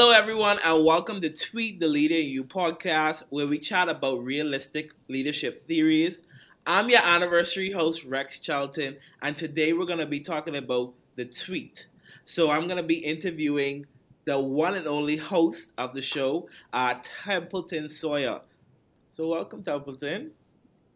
Hello, everyone, and welcome to Tweet the Leader You podcast, where we chat about realistic leadership theories. I'm your anniversary host, Rex Charlton, and today we're going to be talking about the tweet. So, I'm going to be interviewing the one and only host of the show, uh, Templeton Sawyer. So, welcome, Templeton.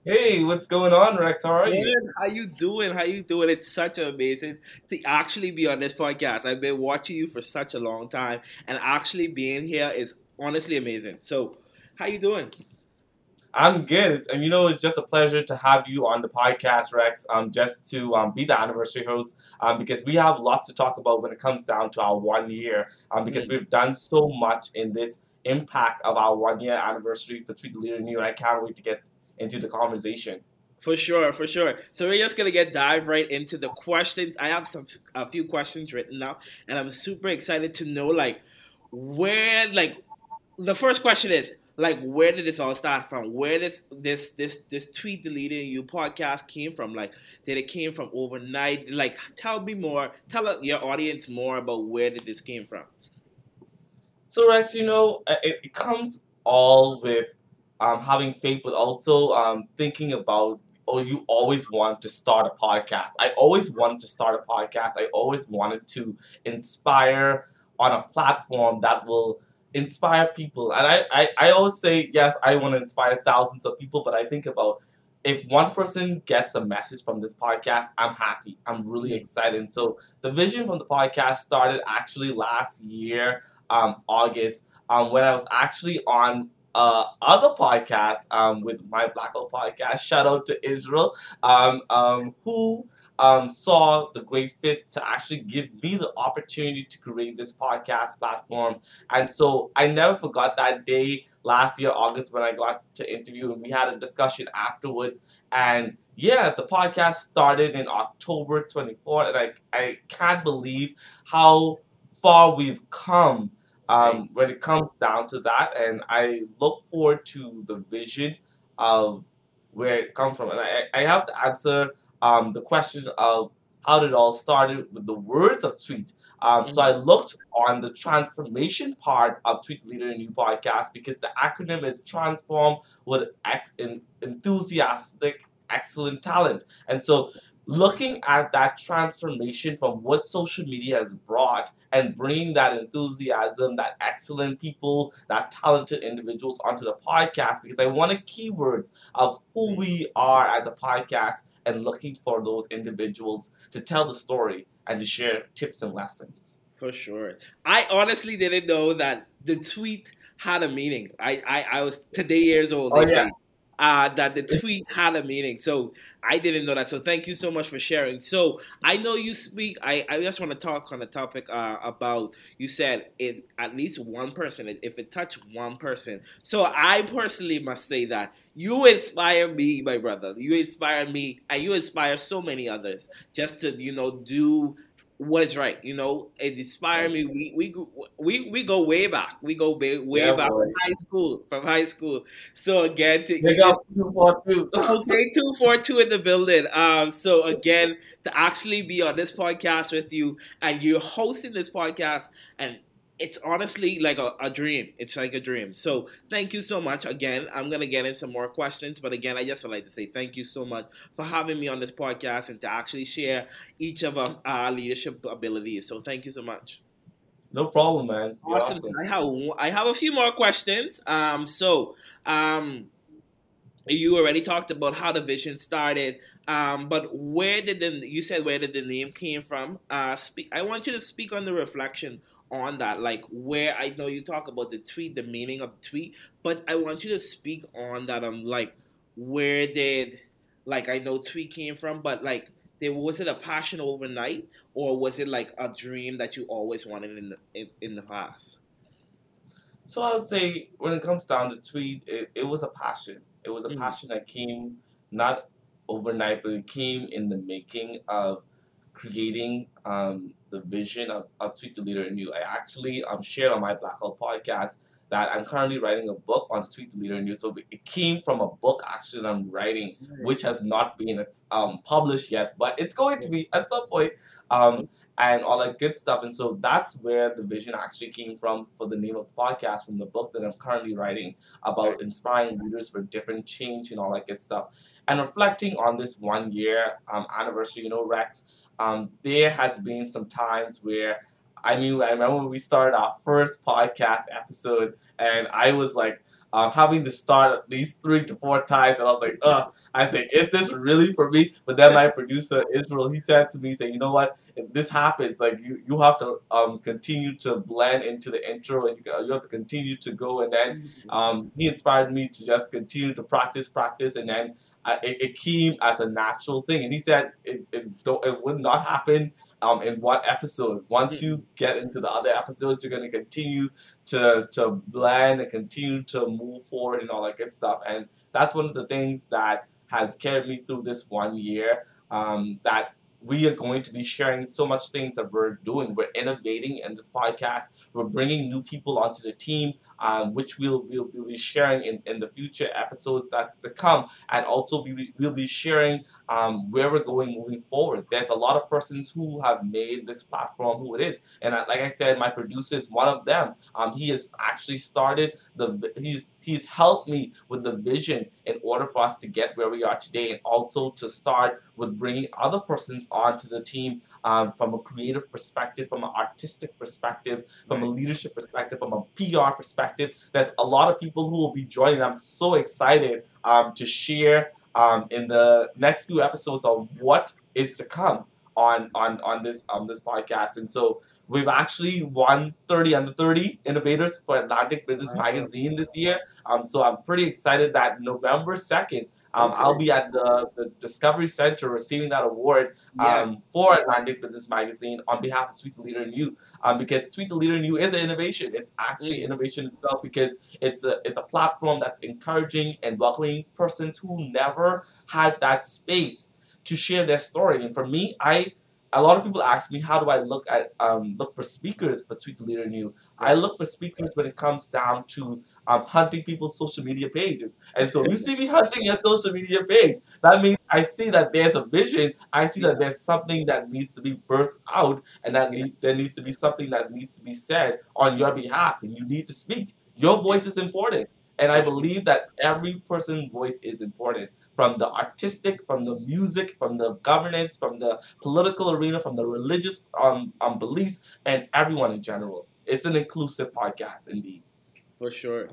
Hey, what's going on, Rex? How are Good. you? How you doing? How you doing? It's such amazing to actually be on this podcast. I've been watching you for such a long time, and actually being here is honestly amazing. So, how you doing? I'm good, and you know it's just a pleasure to have you on the podcast, Rex. Um, just to um, be the anniversary host, um, because we have lots to talk about when it comes down to our one year. Um, because Mm. we've done so much in this impact of our one year anniversary for Tweet the Leader in You, and I can't wait to get into the conversation. For sure, for sure. So we're just gonna get dive right into the questions. I have some a few questions written up, and I'm super excited to know like where like the first question is like where did this all start from? Where did this this this this Tweet the Leader in You podcast came from? Like did it came from overnight? Like tell me more. Tell your audience more about where did this came from. So Rex, you know, it, it comes all with um, having faith, but also um, thinking about. Oh, you always wanted to start a podcast. I always wanted to start a podcast. I always wanted to inspire on a platform that will inspire people. And I, I, I always say, yes, I want to inspire thousands of people, but I think about if one person gets a message from this podcast, I'm happy. I'm really excited. And so the vision from the podcast started actually last year um, August um, when I was actually on uh, other podcast um, with my Black Hole podcast. Shout out to Israel, um, um, who um, saw the great fit to actually give me the opportunity to create this podcast platform. And so I never forgot that day last year, August, when I got to interview and we had a discussion afterwards. And yeah, the podcast started in October 24th, and I, I can't believe how far we've come um, when it comes down to that. And I look forward to the vision of where it comes from. And I, I have to answer um, the question of how did it all started with the words of tweet. Um, So I looked on the transformation part of Tweet Leader New podcast because the acronym is transform with ex- en- enthusiastic, excellent talent. And so looking at that transformation from what social media has brought and bringing that enthusiasm, that excellent people, that talented individuals onto the podcast because I wanted keywords of who we are as a podcast and looking for those individuals to tell the story and to share tips and lessons. For sure. I honestly didn't know that the tweet had a meaning. I, I, I was today years old, Oh, yeah. say. Uh, that the tweet had a meaning. So I didn't know that. So thank you so much for sharing. So I know you speak. I, I just want to talk on the topic uh, about you said it at least one person. If it touched one person, so I personally must say that you inspire me, my brother. You inspire me, and you inspire so many others just to you know do what is right. You know, it inspired me. We we go- we we go way back. We go way, way Yeah, back boy. from high school. From high school. So again, to, you Big up just- to you for two. okay, two four two in the building. Um, so again, to actually be on this podcast with you, and you're hosting this podcast, and it's honestly like a, a dream. It's like a dream. So thank you so much. Again, I'm gonna get in some more questions, but again, I just would like to say thank you so much for having me on this podcast and to actually share each of us our leadership abilities. So thank you so much. No problem, man. Awesome. awesome. So I have I have a few more questions. Um, so um, you already talked about how the vision started. Um, but where did the you said where did the name came from? Uh, speak. I want you to speak on the reflection on that, like where I know you talk about the tweet, the meaning of the tweet, but I want you to speak on that. Um, like where did like I know tweet came from, but like there was it a passion overnight, or was it like a dream that you always wanted in the in, in the past? So I would say when it comes down to tweet, it, it was a passion. It was a Mhm. passion that came not overnight, but it came in the making of creating um, the vision of, of Tweet the Leader in You. I actually um, shared on my Black Hole podcast that I'm currently writing a book on Tweet the Leader in You. So it came from a book actually that I'm writing, which has not been um, published yet, but it's going to be at some point. um, and all that good stuff. And so that's where the vision actually came from for the name of the podcast, from the book that I'm currently writing about inspiring leaders for different change and all that good stuff. And reflecting on this one year um, anniversary, you know, Rex, um, there has been some times where I mean, I remember when we started our first podcast episode, and I was like, um, having to start at least three to four times, and I was like, "Ugh!" I said, "Is this really for me?" But then my producer Israel, he said to me, "Say, you know what? If this happens, like you, you have to um, continue to blend into the intro, and you, you have to continue to go." And then um, he inspired me to just continue to practice, practice, and then I, it, it came as a natural thing. And he said it, it, don't, it would not happen um, in one episode. Once hmm. you get into the other episodes, you're going to continue to to blend and continue to move forward and all that good stuff. And that's one of the things that has carried me through this one year. Um, that we are going to be sharing so much things that we're doing. We're innovating in this podcast. We're bringing new people onto the team, um, which we'll, we'll, we'll, be sharing in, in the future episodes that's to come. And also we, we'll be sharing um, where we're going moving forward. There's a lot of persons who have made this platform who it is. And I, like I said, my producer is one of them. Um, he has actually started the, he's He's helped me with the vision in order for us to get where we are today and also to start with bringing other persons onto the team um, from a creative perspective, from an artistic perspective, from a leadership perspective, from a PR perspective. There's a lot of people who will be joining. I'm so excited um, to share um, in the next few episodes of what is to come on on on this on this podcast. And so We've actually won 30 under 30 innovators for Atlantic Business Magazine this year. Um, so I'm pretty excited that November 2nd, um, okay. I'll be at the, the Discovery Center receiving that award um, yeah. for Atlantic Business Magazine on behalf of Tweet the Leader and You. Um, because Tweet the Leader and You is an innovation. It's actually mm. innovation itself because it's a, it's a platform that's encouraging and welcoming persons who never had that space to share their story. And for me, I a lot of people ask me how do I look at um, look for speakers for Tweet the Leader and You. I look for speakers when it comes down to um, hunting people's social media pages. And so you see me hunting your social media page. That means I see that there's a vision. I see that there's something that needs to be birthed out, and that need, there needs to be something that needs to be said on your behalf, and you need to speak. Your voice is important. And I believe that every person's voice is important from the artistic, from the music, from the governance, from the political arena, from the religious um, um, beliefs, and everyone in general. It's an inclusive podcast, indeed. For sure.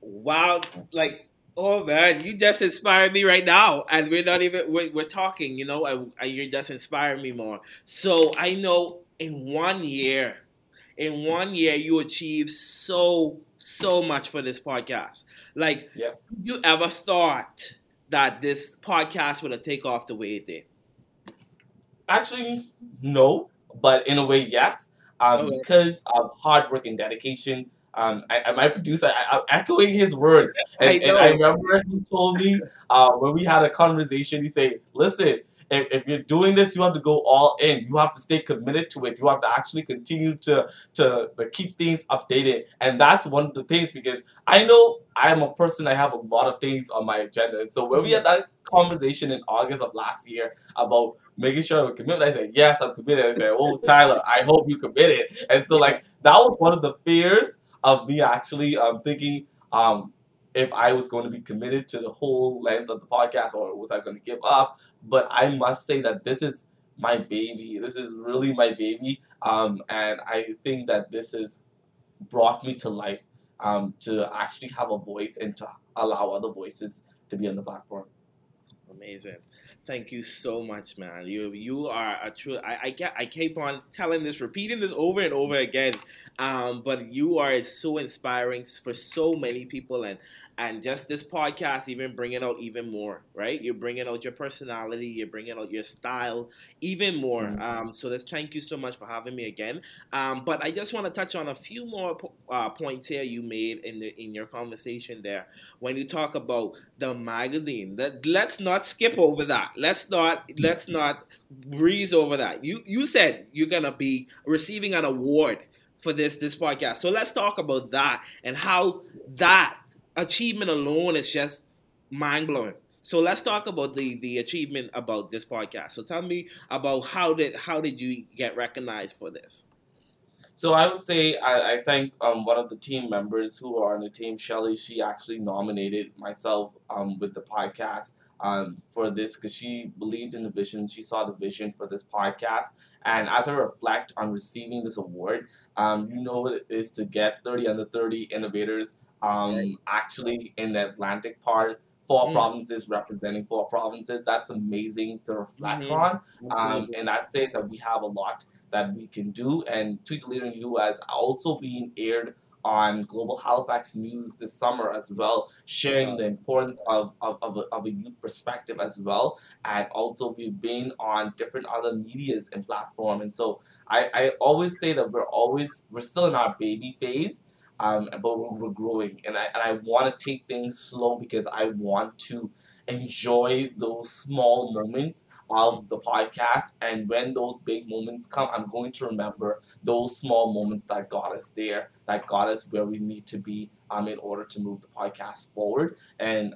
Wow, like Oh man, you just inspired me right now, and we're not even we're, we're talking. You know, and you're just inspiring me more. So I know in one year, in one year, you achieved so so much for this podcast. Like, yeah. you ever thought that this podcast would have take off the way it did? Actually, no, but in a way, yes. Um, okay. Because of hard work and dedication. Um, I, my producer, I, am echoing his words, and I, and I, remember he told me uh, when we had a conversation. He said, "Listen, if, if you're doing this, you have to go all in. You have to stay committed to it. You have to actually continue to, to, to keep things updated. And that's one of the things because I know I'm a person, I have a lot of things on my agenda. So when we had that conversation in August of last year about making sure I'm committed. I said, yes, I'm committed. I said, oh, Tyler, I hope you committed. And so, like, that was one of the fears of me actually um, thinking, um, if I was going to be committed to the whole length of the podcast or was I going to give up. But I must say that this is my baby. This is really my baby. Um, and I think that this has brought me to life um, to actually have a voice and to allow other voices to be on the platform. Amazing. Thank you so much, man. You you are a true. I I, get, I keep on telling this, repeating this over and over again. Um, but you are so inspiring for so many people, and and just this podcast even bringing out even more right you're bringing out your personality you're bringing out your style even more mm-hmm. um, so let's thank you so much for having me again um, but i just want to touch on a few more uh, points here you made in the in your conversation there when you talk about the magazine that let's not skip over that let's not let's not breeze over that you you said you're gonna be receiving an award for this this podcast so let's talk about that and how that achievement alone is just mind blowing. So let's talk about the the achievement about this podcast. So tell me about how did how did you get recognized for this? So I would say I, I thank um, one of the team members who are on the team, Shelly. She actually nominated myself um, with the podcast um, for this because she believed in the vision. She saw the vision for this podcast. And as I reflect on receiving this award, um, you know what it is to get 30 under 30 innovators um, right. actually in the Atlantic part four mm. provinces representing four provinces. That's amazing to reflect mm-hmm. on. Um, and that says that we have a lot that we can do. And Tweet the Leader in You has also been aired on Global Halifax News this summer as well, sharing the importance of, of, of, a, of a youth perspective as well. And also we've been on different other medias and platform. And so I, I always say that we're always, we're still in our baby phase, um, but we're, we're growing. And I, and I want to take things slow because I want to enjoy those small moments of the podcast. And when those big moments come, I'm going to remember those small moments that got us there, that got us where we need to be um, in order to move the podcast forward. And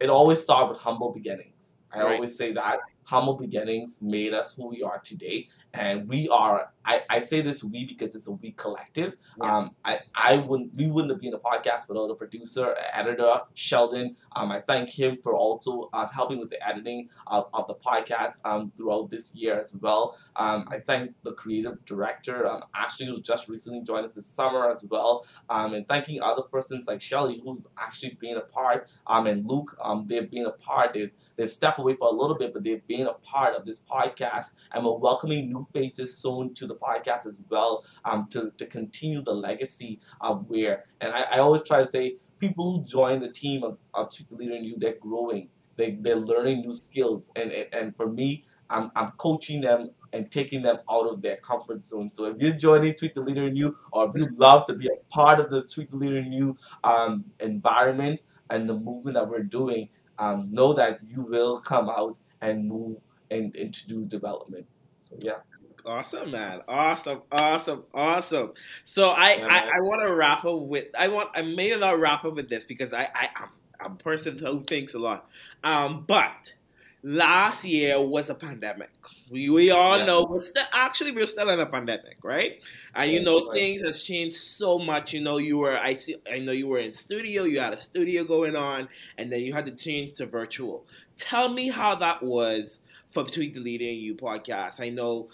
it always starts with humble beginnings. I right. always say that humble beginnings made us who we are today and we are I, I say this we because it's a we collective. Yeah. um I, I wouldn't we wouldn't have been a podcast without a producer editor Sheldon. Um I thank him for also uh, helping with the editing of, of the podcast um throughout this year as well. Um I thank the creative director um Ashley who's just recently joined us this summer as well. Um and thanking other persons like Shelly who's actually been a part um and Luke um they've been a part. They've, they've stepped away for a little bit but they've been a part of this podcast. And we're welcoming new faces soon to the podcast as well um, to, to continue the legacy of where. And I, I always try to say, people who join the team of, of Tweet the Leader in You, they're growing. They, they're learning new skills. And, and, and for me, I'm, I'm coaching them and taking them out of their comfort zone. So if you're joining Tweet the Leader in You, or if you love to be a part of the Tweet the Leader in You um, environment and the movement that we're doing, um, know that you will come out and move and, and to do development. So yeah. Awesome, man. Awesome, awesome, awesome. So I, yeah, I, I want to wrap up with I want I may not wrap up with this because I, I I'm, I'm a person who thinks a lot. Um, but last year was a pandemic. We, we all yeah. know we're still actually we're still in a pandemic, right? And you know things has changed so much. You know you were I see I know you were in studio, you had a studio going on, and then you had to change to virtual. Tell me how that was for Tweet the Leader and You podcast. I know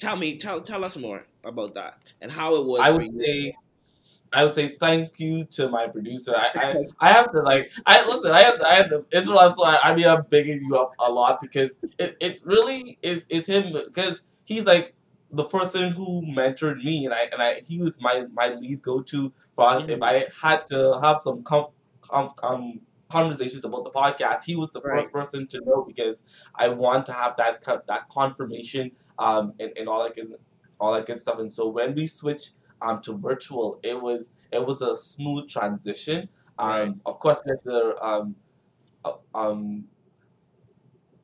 tell me, tell tell us more about that and how it was. I would say, I would say thank you to my producer. I, I, I have to like, I listen. I have to, I have to. Israel. So I, I mean, I'm bigging you up a lot because it, it really is is him because he's like the person who mentored me and I and I he was my my lead go to for mm-hmm. if I had to have some com, com, um conversations about the podcast, he was the right. first person to know because I want to have that that confirmation um, and, and all that good all that good stuff. And so when we switched um, to virtual, it was it was a smooth transition. Um, right. Of course, we had to um, uh, um,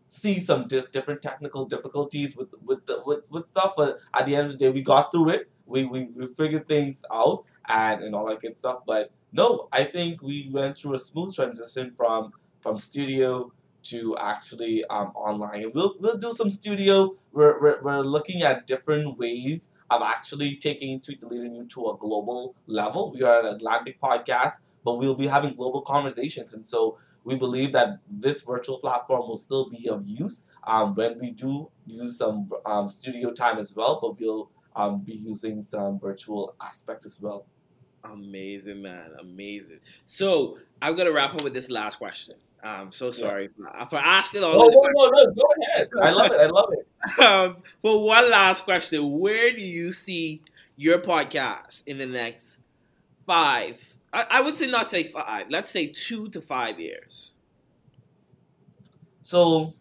see some di- different technical difficulties with with, the, with with stuff, but at the end of the day, we got through it. We we, we figured things out and and all that good stuff. But no, I think we went through a smooth transition from from studio to actually um, online. And we'll we'll do some studio. We're, we're, we're looking at different ways of actually taking Tweet the Leader to a global level. We are an Atlantic podcast, but we'll be having global conversations. And so we believe that this virtual platform will still be of use um, when we do use some um, studio time as well, but we'll um, be using some virtual aspects as well. Amazing, man. Amazing. So I'm gonna wrap up with this last question. I'm so sorry yeah. for, for, asking all no, this. No, no, no, go ahead. I love it. I love it. Um, but one last question: Where do you see your podcast in the next five? I, I would say not say five. Let's say two to five years. So,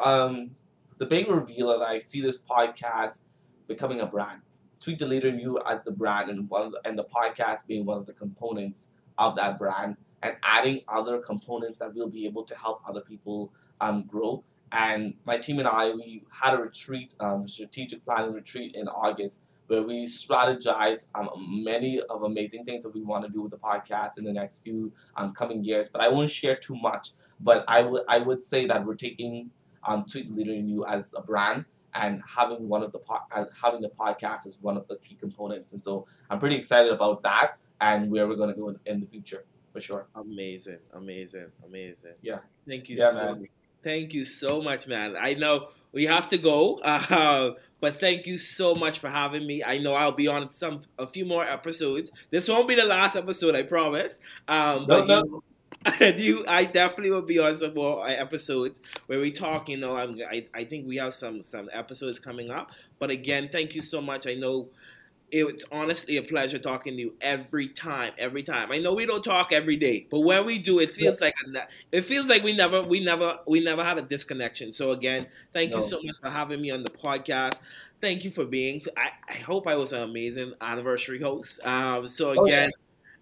um, the big reveal that I see this podcast becoming a brand. Tweet the Leader in You as the brand and one the, and the podcast being one of the components of that brand and adding other components that will be able to help other people um, grow. And my team and I, we had a retreat, um, strategic planning retreat in August where we strategize um, many of amazing things that we want to do with the podcast in the next few um, coming years. But I won't share too much. But I would I would say that we're taking um, Tweet the Leader in You as a brand and having one of the po- uh, having the podcast is one of the key components. And so I'm pretty excited about that and where we're going to go in, in the future for sure. Amazing, amazing, amazing. Yeah. Thank you Yeah, so man. Thank you so much, man. I know we have to go, uh, but thank you so much for having me. I know I'll be on some a few more episodes. This won't be the last episode, I promise. Um, but No, you, you, I definitely will be on some more uh, episodes where we talk. You know, I'm, I, I think we have some some episodes coming up. But again, thank you so much. I know it's honestly a pleasure talking to you every time every time i know we don't talk every day but when we do it feels like a, it feels like we never we never we never had a disconnection so again thank you so much for having me on the podcast thank you for being i, I hope i was an amazing anniversary host um, so Oh, again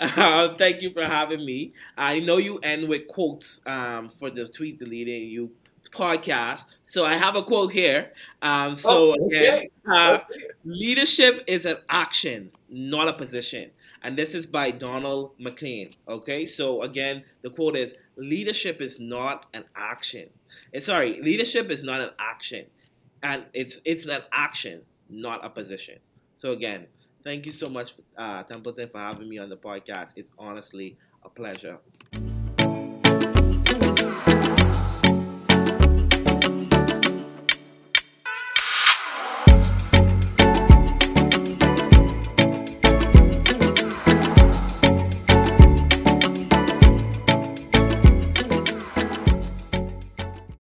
uh, thank you for having me i know you end with quotes um, for the Tweet the Leader in You podcast so i have a quote here um, so Oh, again uh, Okay. Leadership is an action, not a position. And this is by Donald McLean. Okay, so again, the quote is Leadership is not an action. It's sorry, leadership is not an action. And it's it's an action, not a position. So again, thank you so much, uh, Templeton, for having me on the podcast. It's honestly a pleasure.